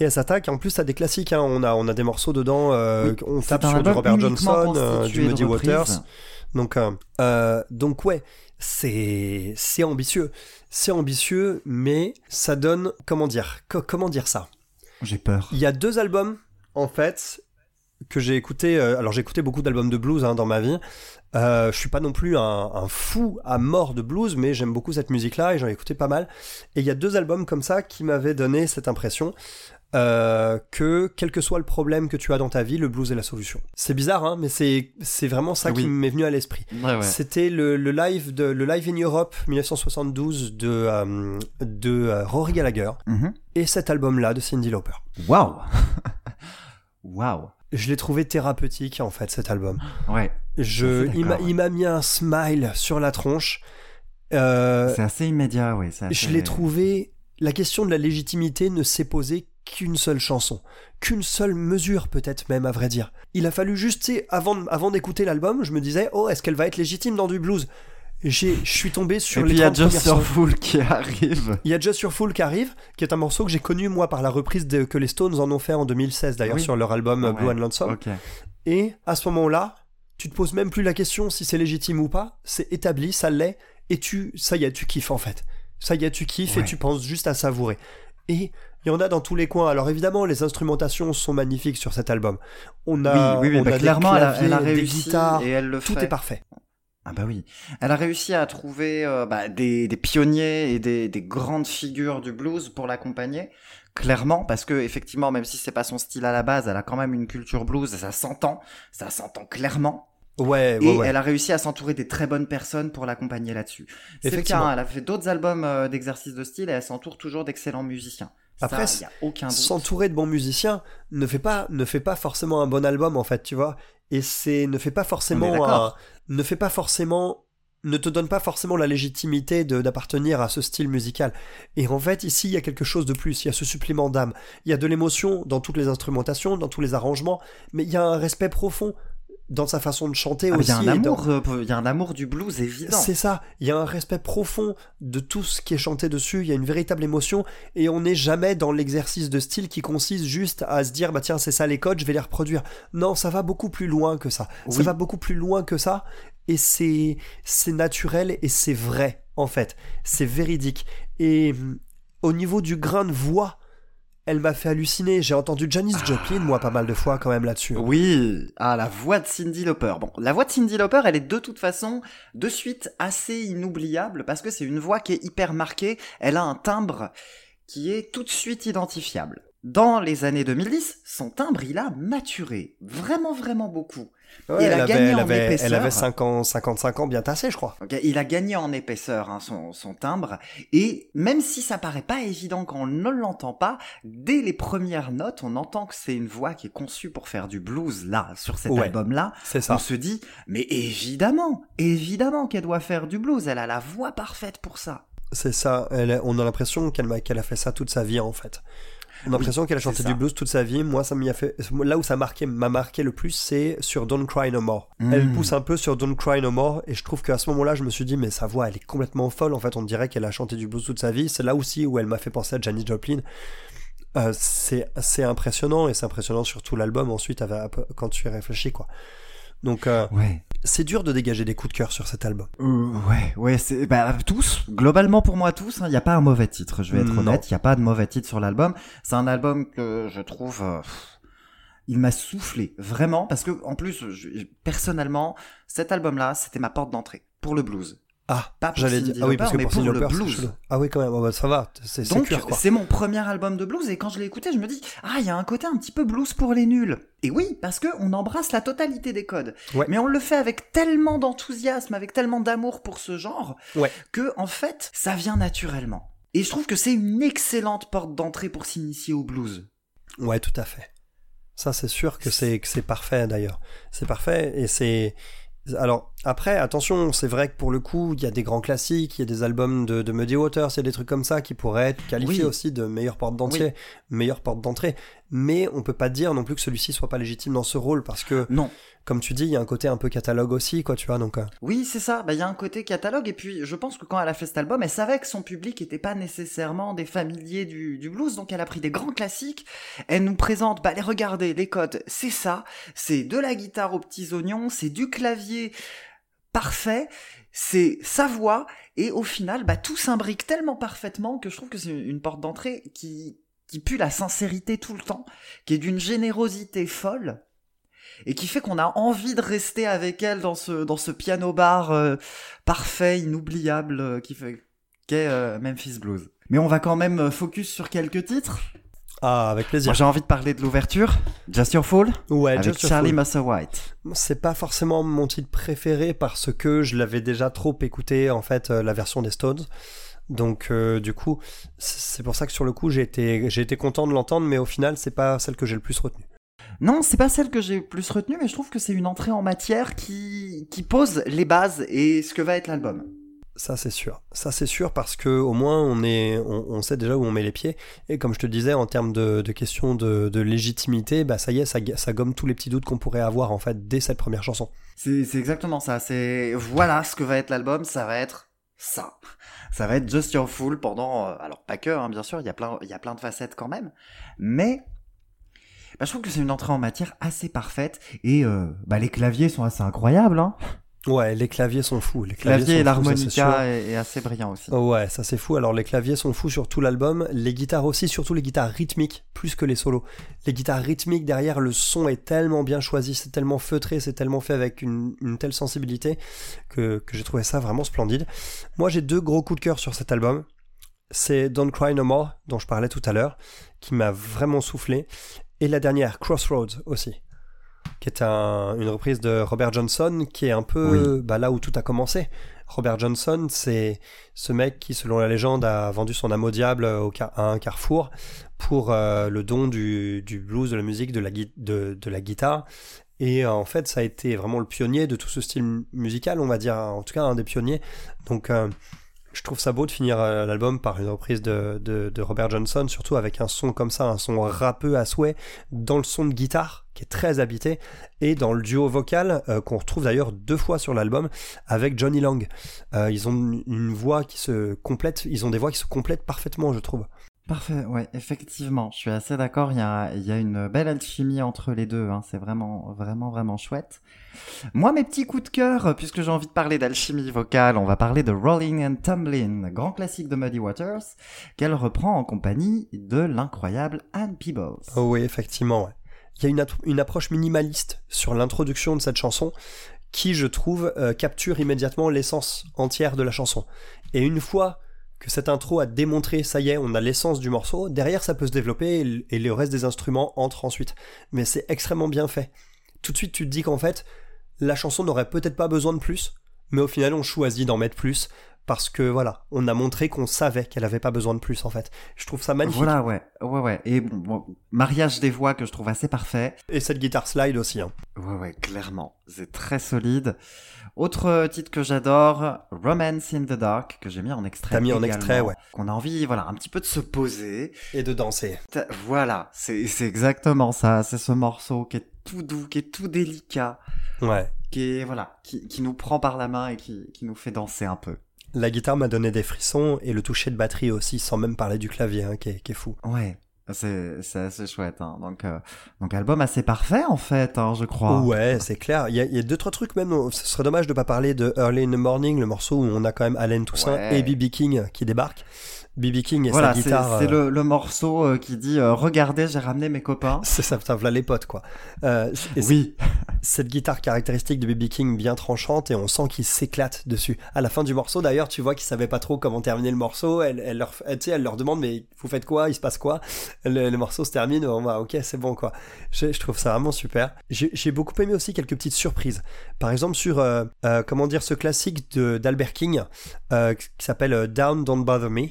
Et elle s'attaque, en plus, à des classiques. hein. On, a, on a des morceaux dedans. Oui, on tape sur du Robert Johnson, du Muddy. Waters. Donc, donc ouais, c'est c'est ambitieux, c'est ambitieux, mais ça donne comment dire co- comment dire ça? J'ai peur. Il y a deux albums en fait que j'ai écouté. euh, alors j'ai écouté beaucoup d'albums de blues hein, dans ma vie. Euh, je suis pas non plus un, un fou à mort de blues, mais j'aime beaucoup cette musique-là et j'en ai écouté pas mal. Et il y a deux albums comme ça qui m'avaient donné cette impression. Euh, que quel que soit le problème que tu as dans ta vie, le blues est la solution. C'est bizarre, hein, mais c'est c'est vraiment ça qui m'est venu à l'esprit. Ouais, ouais. C'était le, le live de le live in Europe 1972 de euh, de euh, Rory Gallagher Mhm. et cet album-là de Cindy Lauper. Waouh Waouh Je l'ai trouvé thérapeutique en fait cet album. Ouais. Je il m'a mis un smile sur la tronche. Euh, C'est assez immédiat, oui. je l'ai trouvé. La question de la légitimité ne s'est posée qu'une seule chanson, qu'une seule mesure peut-être même à vrai dire. Il a fallu juste, avant, avant d'écouter l'album, je me disais, oh, est-ce qu'elle va être légitime dans du blues? Je suis tombé sur Et les puis il y a 30 premières Just Your qui arrive. Il y a Just Your Fool qui arrive, qui est un morceau que j'ai connu moi par la reprise de- que les Stones en ont fait en 2016 d'ailleurs Oui. sur leur album Blue and Lonesome. Et à ce moment-là, tu te poses même plus la question si c'est légitime ou pas, c'est établi, ça l'est, et tu, ça y est, tu kiffes en fait. Ça y est, tu kiffes et tu penses juste à savourer. Et il y en a dans tous les coins. Alors évidemment, les instrumentations sont magnifiques sur cet album. On a, oui, oui, oui, on bah, a des clairement, elle a, claviers, elle a des réussi guitares, et elle le tout fait. est parfait. Ah bah oui. Elle a réussi à trouver euh, bah, des, des pionniers et des, des grandes figures du blues pour l'accompagner. Clairement, parce que effectivement, même si c'est pas son style à la base, elle a quand même une culture blues et ça s'entend. Ça s'entend clairement. Ouais, ouais, Et ouais. elle a réussi à s'entourer des très bonnes personnes pour l'accompagner là-dessus. C'est le cas, hein, elle a fait d'autres albums euh, d'exercice de style et elle s'entoure toujours d'excellents musiciens. Après. S'entourer de bons musiciens ne fait pas ne fait pas forcément un bon album en fait, tu vois. Et c'est ne fait pas forcément un- ne fait pas forcément ne te donne pas forcément la légitimité d'appartenir à ce style musical. Et en fait, ici, il y a quelque chose de plus. Il y a ce supplément d'âme. Il y a de l'émotion dans toutes les instrumentations, dans tous les arrangements, mais il y a un respect profond dans sa façon de chanter Ah, aussi. Il y a un et dans- amour, euh, il y a un amour du blues évident. c'est ça, il y a un respect profond de tout ce qui est chanté dessus, il y a une véritable émotion, et on n'est jamais dans l'exercice de style qui consiste juste à se dire, bah tiens, c'est ça les codes, je vais les reproduire. Non, ça va beaucoup plus loin que ça. Ça va beaucoup plus loin que ça, et c'est, c'est naturel et c'est vrai, en fait. C'est véridique. Et hum, au niveau du grain de voix, elle m'a fait halluciner. J'ai entendu Janis Joplin, moi, pas mal de fois quand même là-dessus. Oui, ah la voix de Cindy Lauper. Bon, la voix de Cindy Lauper, elle est de toute façon de suite assez inoubliable parce que c'est une voix qui est hyper marquée. Elle a un timbre qui est tout de suite identifiable. Dans les années 2010, son timbre, il a maturé. Vraiment, vraiment beaucoup. Ouais, elle a avait, gagné elle, en avait, elle épaisseur. avait 5 ans, 55 ans bien tassé, je crois. Il a gagné en épaisseur hein, son, son timbre et même si ça paraît pas évident quand on ne l'entend pas, dès les premières notes, on entend que c'est une voix qui est conçue pour faire du blues là sur cet Ouais. album là. C'est ça. On se dit mais évidemment, évidemment qu'elle doit faire du blues, elle a la voix parfaite pour ça. C'est ça. Elle on a l'impression qu'elle qu'elle a fait ça toute sa vie en fait. On a l'impression qu'elle a chanté du blues toute sa vie. Moi, ça m'y a fait. Là où ça marqué- m'a marqué le plus, c'est sur Don't Cry No More. Mm. Elle pousse un peu sur Don't Cry No More, et je trouve qu'à ce moment-là, je me suis dit, mais sa voix, elle est complètement folle. En fait, on dirait qu'elle a chanté du blues toute sa vie. C'est là aussi où elle m'a fait penser à Janis Joplin. Euh, c'est impressionnant et c'est impressionnant sur tout l'album ensuite quand tu y réfléchis quoi. Donc euh, Ouais. C'est dur de dégager des coups de cœur sur cet album. Euh, ouais, ouais, c'est bah, tous, globalement pour moi tous, il n'y a pas un mauvais titre, je vais être Non. honnête, il n'y a pas de mauvais titre sur l'album. C'est un album que je trouve euh, il m'a soufflé vraiment parce que en plus je- personnellement, cet album là, c'était ma porte d'entrée pour le blues. Ah, Pas pour j'allais dire. Ah oui, parce que pour le c'est blues. Ah oui, quand même. Bah, ça va. C'est c'est Donc quoi. c'est mon premier album de blues et quand je l'ai écouté, je me dis ah il y a un côté un petit peu blues pour les nuls. Et oui, parce que on embrasse la totalité des codes. Ouais. Mais on le fait avec tellement d'enthousiasme, avec tellement d'amour pour ce genre Ouais. que en fait, ça vient naturellement. Et je trouve que c'est une excellente porte d'entrée pour s'initier au blues. Ouais, tout à fait. Ça, c'est sûr que c'est que c'est parfait d'ailleurs. C'est parfait et c'est. Alors après, attention, c'est vrai que pour le coup, il y a des grands classiques, il y a des albums de, de Muddy Waters, il y a des trucs comme ça qui pourraient être qualifiés Oui. aussi de meilleure porte d'entrée, meilleure porte d'entrée. Mais on peut pas dire non plus que celui-ci soit pas légitime dans ce rôle parce que, Non. comme tu dis, il y a un côté un peu catalogue aussi, quoi, tu vois. Donc, euh, Oui, c'est ça. Bah, il y a un côté catalogue. Et puis, je pense que quand elle a fait cet album, elle savait que son public n'était pas nécessairement des familiers du, du blues. Donc, elle a pris des grands classiques. Elle nous présente, bah, les regardez, les codes, c'est ça. C'est de la guitare aux petits oignons. C'est du clavier parfait. C'est sa voix. Et au final, bah, tout s'imbrique tellement parfaitement que je trouve que c'est une porte d'entrée qui, qui pue la sincérité tout le temps, qui est d'une générosité folle et qui fait qu'on a envie de rester avec elle dans ce dans ce piano bar euh, parfait, inoubliable euh, qui fait qu'est euh, Memphis Blues. Mais on va quand même euh, focus sur quelques titres. Ah, avec plaisir. j'ai envie de parler de l'ouverture, Just Your Fool, Ouais, avec Just Charlie. Musselwhite. C'est pas forcément mon titre préféré parce que je l'avais déjà trop écouté en fait euh, la version des Stones. Donc euh, du coup, c'est pour ça que sur le coup j'ai été j'ai été content de l'entendre, mais au final c'est pas celle que j'ai le plus retenue. Non, c'est pas celle que j'ai le plus retenue, mais je trouve que c'est une entrée en matière qui qui pose les bases et ce que va être l'album. Ça c'est sûr. Ça c'est sûr parce que au moins on sait déjà où on met les pieds et comme je te disais en termes de, questions de, légitimité, bah ça y est ça, gomme tous les petits doutes qu'on pourrait avoir en fait dès cette première chanson. C'est exactement ça. C'est voilà ce que va être l'album. Ça va être ça. Ça va être Just Your Fool pendant. euh, alors pas que, hein, bien sûr. Il y a plein, il y a plein de facettes quand même. Mais bah, je trouve que c'est une entrée en matière assez parfaite et euh, bah, les claviers sont assez incroyables. Hein. Ouais, les claviers sont fous. Les Le clavier et l'harmonica est, est assez brillant aussi. Ouais, ça c'est fou. Alors les claviers sont fous sur tout l'album, les guitares aussi, surtout les guitares rythmiques, plus que les solos. Les guitares rythmiques derrière, le son est tellement bien choisi, c'est tellement feutré, c'est tellement fait avec une, une telle sensibilité que, que j'ai trouvé ça vraiment splendide. Moi j'ai deux gros coups de cœur sur cet album. C'est Don't Cry No More, dont je parlais tout à l'heure, qui m'a vraiment soufflé. Et la dernière, Crossroads aussi, qui est un- une reprise de Robert Johnson, qui est un peu bah, là où tout a commencé. Robert Johnson, c'est ce mec qui, selon la légende, a vendu son âme au diable au car- à un carrefour pour euh, le don du, du blues, de la musique, de la, de, de la guitare. Et euh, en fait, ça a été vraiment le pionnier de tout ce style mu- musical, on va dire, en tout cas un des pionniers. Donc, euh, je trouve ça beau de finir euh, l'album par une reprise de, Robert Johnson, surtout avec un son comme ça, un son rappeux à souhait, dans le son de guitare, qui est très habité, et dans le duo vocal, euh, qu'on retrouve d'ailleurs deux fois sur l'album, avec Johnny Lang. Euh, ils ont une voix qui se complète, ils ont des voix qui se complètent parfaitement, je trouve. Parfait, ouais, effectivement, je suis assez d'accord. Il y a, y a une belle alchimie entre les deux. Hein. C'est vraiment, vraiment, vraiment chouette. Moi, mes petits coups de cœur, puisque j'ai envie de parler d'alchimie vocale, on va parler de Rolling and Tumbling, grand classique de Muddy Waters, qu'elle reprend en compagnie de l'incroyable Anne Peebles. Oh oui, effectivement. Il y a une approche minimaliste sur l'introduction de cette chanson qui, je trouve, euh, capture immédiatement l'essence entière de la chanson. Et une fois que cette intro a démontré, ça y est, on a l'essence du morceau, derrière ça peut se développer et le reste des instruments entre ensuite. Mais c'est extrêmement bien fait. Tout de suite, tu te dis qu'en fait, la chanson n'aurait peut-être pas besoin de plus, mais au final, on choisit d'en mettre plus parce que voilà, on a montré qu'on savait qu'elle avait pas besoin de plus en fait. Je trouve ça magnifique. Voilà, ouais, ouais, ouais. Et bon, mariage des voix que je trouve assez parfait. Et cette guitare slide aussi. Hein. Ouais, ouais, clairement. C'est très solide. Autre euh, titre que j'adore, Romance in the Dark, que j'ai mis en extrait. T'as mis en extrait, ouais. Qu'on a envie, voilà, un petit peu de se poser. Et de danser. Voilà, c'est c'est exactement ça. C'est ce morceau qui est tout doux, qui est tout délicat, Ouais. qui est, voilà, qui, qui nous prend par la main et qui, qui nous fait danser un peu. La guitare m'a donné des frissons et le toucher de batterie aussi, sans même parler du clavier, hein, qui, est, qui est fou. Ouais. C'est c'est assez chouette. Hein. Donc, euh, donc, album assez parfait, en fait, hein, je crois. Ouais, c'est clair. Il y, a, il y a deux, trois trucs même. Ce serait dommage de pas parler de Early in the Morning, le morceau où on a quand même Allen Toussaint Ouais. et B.B. King qui débarquent. B.B. King et Voilà, sa guitare. c'est euh, le, le morceau euh, qui dit euh, Regardez, j'ai ramené mes copains. C'est ça, putain, voilà les potes, quoi. Euh, Oui. cette guitare caractéristique de BB King bien tranchante et on sent qu'il s'éclate dessus. À la fin du morceau, d'ailleurs, tu vois qu'il savait pas trop comment terminer le morceau. Elle, elle leur, elle, tu sais, elle leur demande mais vous faites quoi? Il se passe quoi? Le, le morceau se termine. On va, ok, c'est bon quoi. Je, je trouve ça vraiment super. J'ai beaucoup aimé aussi quelques petites surprises. Par exemple sur euh, euh, comment dire ce classique de d'Albert King euh, qui s'appelle euh, Down Don't Bother Me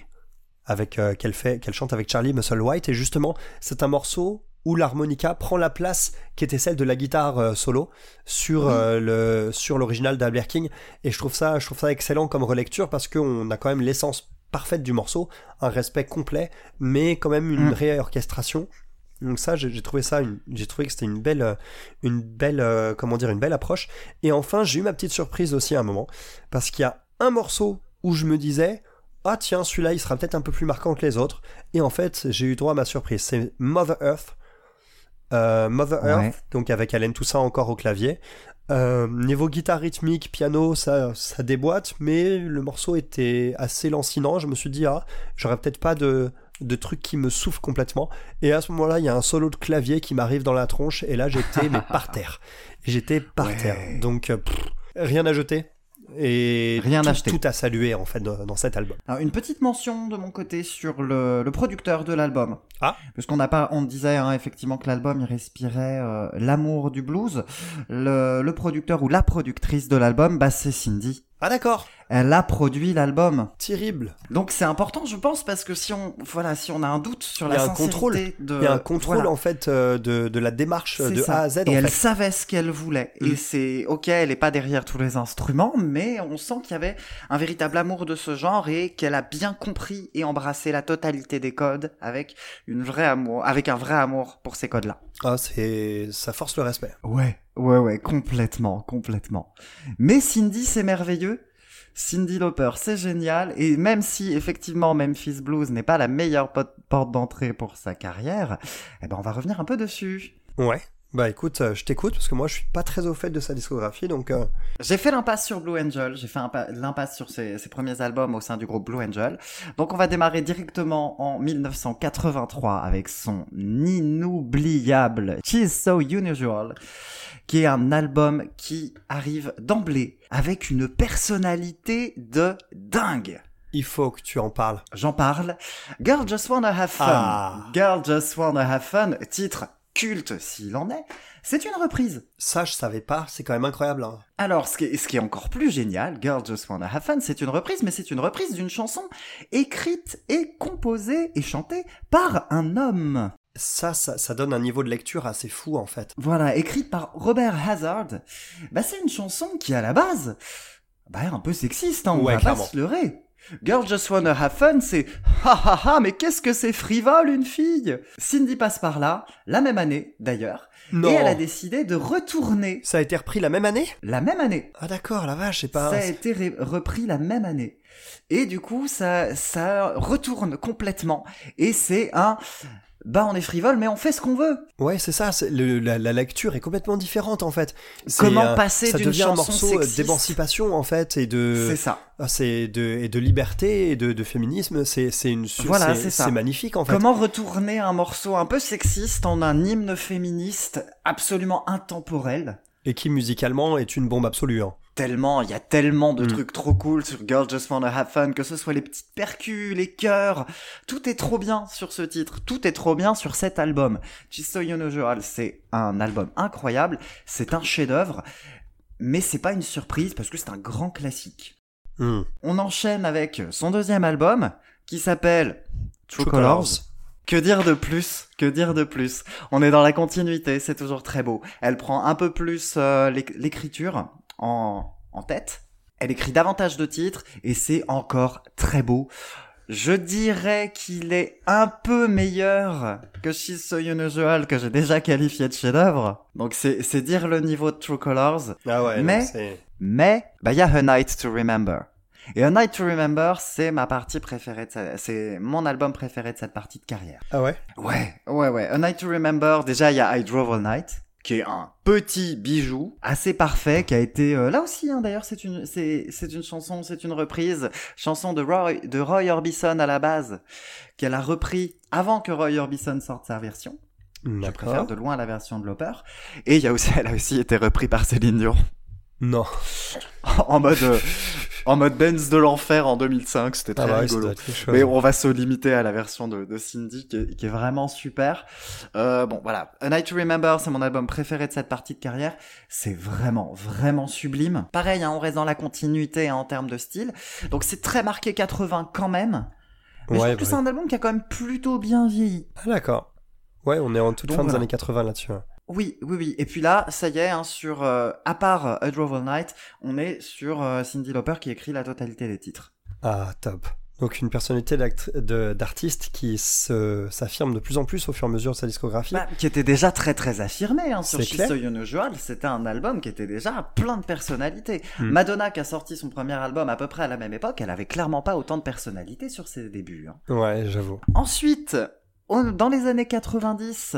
avec euh, qu'elle fait qu'elle chante avec Charlie Musselwhite et justement c'est un morceau où l'harmonica prend la place qui était celle de la guitare euh, solo sur euh, le sur l'original d'Albert King. Et je trouve ça je trouve ça excellent comme relecture parce qu'on a quand même l'essence parfaite du morceau un respect complet mais quand même une Mm. réorchestration. Donc ça j'ai trouvé ça j'ai trouvé que c'était une belle une belle euh, comment dire une belle approche. Et enfin j'ai eu ma petite surprise aussi à un moment parce qu'il y a un morceau où je me disais ah tiens celui-là il sera peut-être un peu plus marquant que les autres. Et en fait j'ai eu droit à ma surprise. C'est Mother Earth. Euh, Mother Earth donc avec Alain Toussaint encore au clavier. Euh, niveau guitare rythmique piano ça ça déboîte mais le morceau était assez lancinant. Je me suis dit ah j'aurais peut-être pas de de trucs qui me soufflent complètement. Et à ce moment-là il y a un solo de clavier qui m'arrive dans la tronche et là j'étais mais par terre. J'étais par Ouais. terre donc euh, pff, rien à jeter et Rien tout, tout à saluer en fait dans, dans cet album Alors, une petite mention de mon côté sur le, le producteur de l'album. Ah. Parce qu'on n'a pas, on disait hein, effectivement que l'album il respirait euh, l'amour du blues. Le, le producteur ou la productrice de l'album, bah c'est Cindy. Ah d'accord Elle a produit l'album. terrible Donc c'est important, je pense, parce que si on, voilà, si on a un doute sur Il y la a un contrôle. sincérité de, il y a un contrôle voilà. en fait euh, de, de la démarche de ça. A à Z Et en elle fait savait ce qu'elle voulait. Mm. Et c'est ok, elle est pas derrière tous les instruments, mais on sent qu'il y avait un véritable amour de ce genre et qu'elle a bien compris et embrassé la totalité des codes avec une vraie amour, avec un vrai amour pour ces codes-là. Ah c'est ça force le respect Ouais, ouais, ouais, complètement, complètement. Mais Cindy, c'est merveilleux. Cindy Lauper, c'est génial. Et même si, effectivement, Memphis Blues n'est pas la meilleure porte d'entrée pour sa carrière, eh ben, on va revenir un peu dessus. ouais bah écoute euh, je t'écoute parce que moi je suis pas très au fait de sa discographie donc euh, J'ai fait l'impasse sur Blue Angel, j'ai fait l'impasse sur ses, ses premiers albums au sein du groupe Blue Angel. Donc on va démarrer directement en 1983 avec son inoubliable She's So Unusual, qui est un album qui arrive d'emblée avec une personnalité de dingue. il faut que tu en parles J'en parle. Girl Just Wanna Have Fun. Ah. Girl Just Wanna Have Fun, titre culte s'il en est. C'est une reprise. ça je savais pas c'est quand même incroyable hein. Alors, ce qui, est, ce qui est encore plus génial, Girl Just Wanna Have Fun, c'est une reprise, mais c'est une reprise d'une chanson écrite et composée et chantée par un homme. ça, ça ça donne un niveau de lecture assez fou en fait Voilà, écrite par Robert Hazard. Bah, c'est une chanson qui, à la base, bah, est un peu sexiste, hein, on Ouais, va clairement. pas se leurrer. Girl Just Wanna Have Fun, c'est ha ha ha, mais qu'est-ce que c'est frivole une fille Cindy passe par là, la même année d'ailleurs, et elle a décidé de retourner ça a été repris la même année? La même année. ah d'accord la vache c'est pas Ça a été repris la même année. Et du coup, ça, ça retourne complètement. Et c'est un, bah, on est frivole, mais on fait ce qu'on veut. Ouais, c'est ça. le- la, la lecture est complètement différente en fait. Comment euh, passer d'une devient un chanson morceau d'émancipation en fait et de, C'est ça. ah, c'est de et de liberté et de, de féminisme. C'est, une, Voilà, c'est, c'est ça. c'est magnifique en fait. Comment retourner un morceau un peu sexiste en un hymne féministe absolument intemporel? Et qui musicalement est une bombe absolue. hein. Tellement, il y a tellement de Mm. trucs trop cool sur Girl Just Wanna Have Fun, que ce soit les petites percus, les chœurs, tout est trop bien sur ce titre, tout est trop bien sur cet album. So Unusual, c'est un album incroyable, c'est un chef-d'œuvre, mais c'est pas une surprise parce que c'est un grand classique. Hmm. On enchaîne avec son deuxième album, qui s'appelle True, True Colors. Que dire de plus? Que dire de plus? On est dans la continuité, c'est toujours très beau. Elle prend un peu plus euh, l'éc- l'écriture en, en tête. Elle écrit davantage de titres et c'est encore très beau. Je dirais qu'il est un peu meilleur que She's So Unusual que j'ai déjà qualifié de chef-d'œuvre. Donc c'est dire le niveau de True Colors. Ah ouais. Mais- Mais, bah, il y a A Night to Remember. Et A Night to Remember, c'est ma partie préférée de cette- c'est mon album préféré de cette partie de carrière. Ah ouais? Ouais, ouais, ouais. A Night to Remember, déjà, il y a I Drove All Night, qui est un petit bijou, assez parfait, qui a été, euh, là aussi, hein, d'ailleurs, c'est une, c'est, c'est une chanson, c'est une reprise, chanson de Roy, de Roy Orbison à la base, qu'elle a repris avant que Roy Orbison sorte sa version. Je préfère de loin la version de Lauper. Et il y a aussi, elle a aussi été reprise par Céline Dion Non. en mode, euh, en mode Benz de l'enfer en 2005. C'était très Ah bah oui, ça rigolo. Mais on va se limiter à la version de, de Cindy qui est, qui est vraiment super. Euh, bon, voilà. A Night to Remember, c'est mon album préféré de cette partie de carrière. C'est vraiment, vraiment sublime. Pareil, hein, on reste dans la continuité hein, en termes de style. Donc c'est très marqué 80 quand même. Mais je Ouais, trouve que ouais. c'est un album qui a quand même plutôt bien vieilli. Ah d'accord. Ouais, on est en toute Donc fin des années 80 là-dessus. hein. Oui, oui, oui. Et puis là, ça y est, hein, sur euh, à part euh, A Drove All Night, on est sur euh, Cindy Lauper qui écrit la totalité des titres. Ah, top. Donc une personnalité d'artiste qui s'affirme de plus en plus au fur et à mesure de sa discographie. Bah, qui était déjà très très affirmé hein, sur She's. So Unusual. C'était un album qui était déjà plein de personnalités. Hmm. Madonna, qui a sorti son premier album à peu près à la même époque, elle avait clairement pas autant de personnalité sur ses débuts. hein. Ouais, j'avoue. Ensuite, dans les années 90,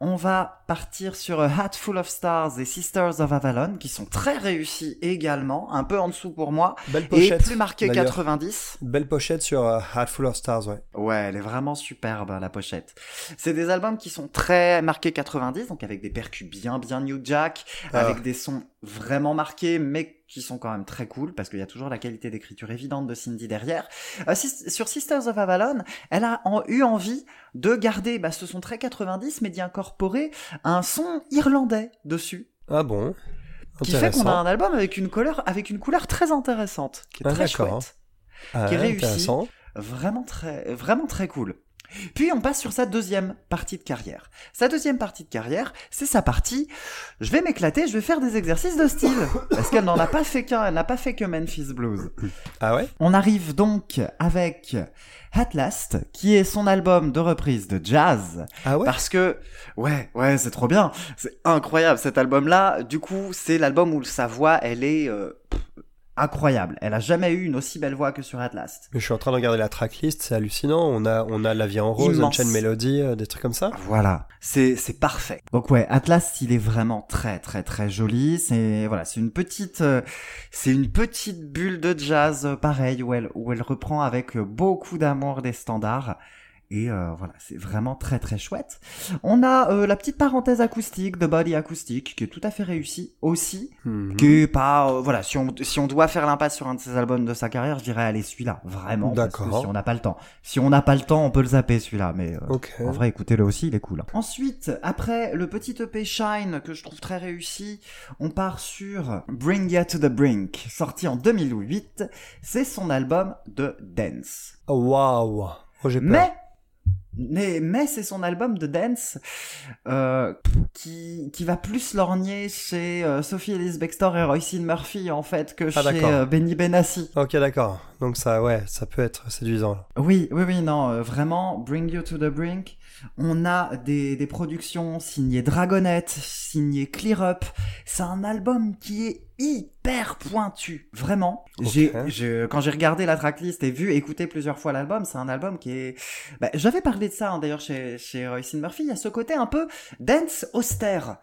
on va partir sur A Hat Full of Stars et Sisters of Avalon, qui sont très réussis également, un peu en dessous pour moi, Belle et pochette. plus marqué d'ailleurs. 90. Belle pochette sur euh, Heart Full of Stars, ouais. Ouais, elle est vraiment superbe, la pochette. C'est des albums qui sont très marqués 90, donc avec des percus bien, bien New Jack, Ah. avec des sons vraiment marqués, mais qui sont quand même très cool, parce qu'il y a toujours la qualité d'écriture évidente de Cindy derrière. Euh, sur Sisters of Avalon, elle a en- eu envie de garder bah, ce son très 90, mais d'y incorporer un son irlandais dessus. Ah bon? Qui fait qu'on a un album avec une couleur, avec une couleur très intéressante, qui est Ah, très chouette. Ah, qui est réussi. Intéressant. Vraiment très, vraiment très cool. Puis on passe sur sa deuxième partie de carrière. Sa deuxième partie de carrière, c'est sa partie. Je vais m'éclater, je vais faire des exercices de style. Parce qu'elle n'en a pas fait qu'un, elle n'a pas fait que Memphis Blues. Ah ouais? On arrive donc avec At Last, qui est son album de reprise de jazz. Ah ouais? Parce que, ouais, ouais, c'est trop bien. C'est incroyable cet album-là. Du coup, c'est l'album où sa voix, elle est euh, incroyable. Elle a jamais eu une aussi belle voix que sur At Last. Mais je suis en train de regarder la tracklist, c'est hallucinant. On a, on a La vie en rose, Immense. Unchained Melody, euh, des trucs comme ça. Voilà, c'est c'est parfait. Donc ouais, Atlas, il est vraiment très très très joli. C'est voilà, c'est une petite euh, c'est une petite bulle de jazz euh, pareil où elle où elle reprend avec euh, beaucoup d'amour des standards. Et euh, voilà, c'est vraiment très très chouette. On a euh, la petite parenthèse acoustique de Body Acoustic qui est tout à fait réussie aussi. Mhm. Qui est pas euh, voilà, si on si on doit faire l'impasse sur un de ses albums de sa carrière, je dirais allez celui-là, vraiment. que D'accord. Si on n'a pas le temps, si on n'a pas le temps, on peut le zapper celui-là, mais euh, Ok. en vrai, écoutez-le aussi, il est cool. Ensuite, après le petit EP Shine que je trouve très réussi, on part sur Bring Ya to the Brink, sorti en 2008. C'est son album de dance. Waouh. Oh. Mais mais, mais c'est son album de dance euh, qui, qui va plus lorgner chez euh, Sophie Ellis Bextor et Roisin Murphy en fait que Ah, chez euh, Benny Benassi. Ok, d'accord. Donc ça, ouais, ça peut être séduisant. Oui, oui, oui, non, vraiment, Bring You to the Brink. On a des, des productions signées Dragonette, signées Clear Up. C'est un album qui est hyper pointu, vraiment. J'ai, quand j'ai regardé la tracklist et vu, écouté plusieurs fois l'album, c'est un album qui est. Bah, J'avais parlé de ça hein, d'ailleurs chez chez Roisin Murphy. Il y a ce côté un peu dance austère,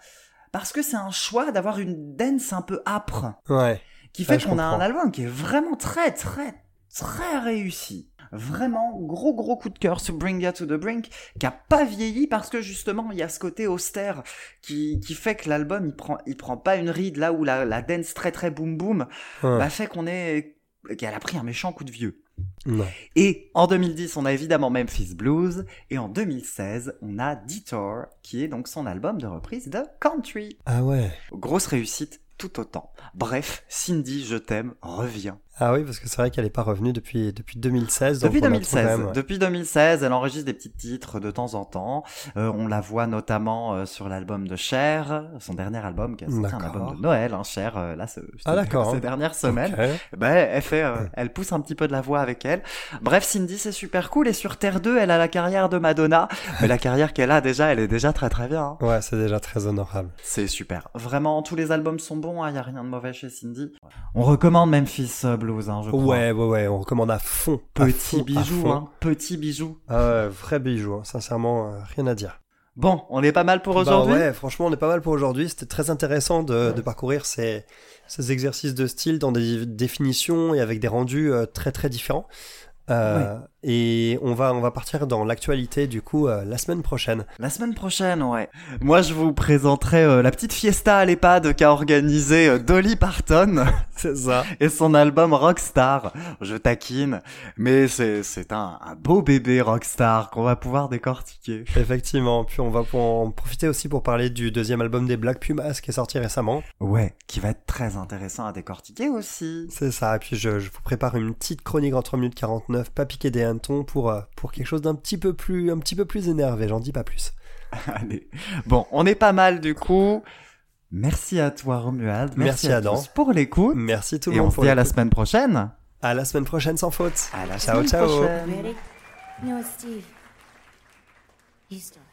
parce que c'est un choix d'avoir une dance un peu âpre Ouais. qui fait qu'on a un album qui est vraiment très très très réussi. Vraiment gros gros coup de cœur sur Bring Ya to the Brink qui a pas vieilli parce que justement il y a ce côté austère qui, qui fait que l'album il prend il prend pas une ride là où la, la dance très très boom boom Ouais. bah, fait qu'on est qu'elle a pris un méchant coup de vieux. Non. Et en 2010, on a évidemment Memphis Blues et en 2016, on a Detour qui est donc son album de reprise de country. Ah ouais. Grosse réussite tout autant. Bref, Cindy, je t'aime, reviens. Ah oui, parce que c'est vrai qu'elle est pas revenue depuis, depuis 2016. donc Depuis on a 2016, tout quand même, ouais. depuis 2016, elle enregistre des petits titres de temps en temps. Euh, on la voit notamment euh, sur l'album de Cher, son dernier album, qui a sorti un album de Noël, hein, Cher, euh, là, ce- Ah, d'accord. ces dernières semaines. Ben, elle fait, euh, elle pousse un petit peu de la voix avec elle. Bref, Cindy, c'est super cool. Et sur Terre 2, elle a la carrière de Madonna. Mais la carrière qu'elle a déjà, elle est déjà très très bien. hein. Ouais, c'est déjà très honorable. C'est super. Vraiment, tous les albums sont bons. Il y a rien de mauvais chez Cindy. On recommande Memphis Blues, hein, je crois. Ouais, ouais, ouais, on recommande à fond. à Petit fond, bijou, hein. Petit bijou. Ouais, vrai bijou, hein. sincèrement, euh, rien à dire. Bon, on est pas mal pour Bah aujourd'hui. ouais, franchement, on est pas mal pour aujourd'hui. C'était très intéressant de, de parcourir ces, ces exercices de style dans des définitions et avec des rendus euh, très très différents. Euh, Et on va, on va partir dans l'actualité du coup euh, la semaine prochaine. La semaine prochaine, ouais. Moi, je vous présenterai euh, la petite fiesta à l'EHPAD qu'a organisée Dolly Parton C'est ça. et son album Rockstar. Je taquine, mais c'est c'est un, un beau bébé Rockstar qu'on va pouvoir décortiquer. Effectivement. Puis on va en profiter aussi pour parler du deuxième album des Black Pumas qui est sorti récemment. Ouais, qui va être très intéressant à décortiquer aussi. C'est ça. Et puis je, je vous prépare une petite chronique en 3 minutes 49, pas piquer des hannetons pour, euh, pour quelque chose d'un petit peu plus, un petit peu plus énervé. J'en dis pas plus. Allez. Bon, on est pas mal du coup. Merci à toi Romuald. Merci, à Adam. tous pour l'écoute. Merci tout le Et on monde se pour dit à la semaine prochaine. À la semaine prochaine sans faute. À la ciao semaine ciao. prochaine. Ready? No, it's Steve. You start.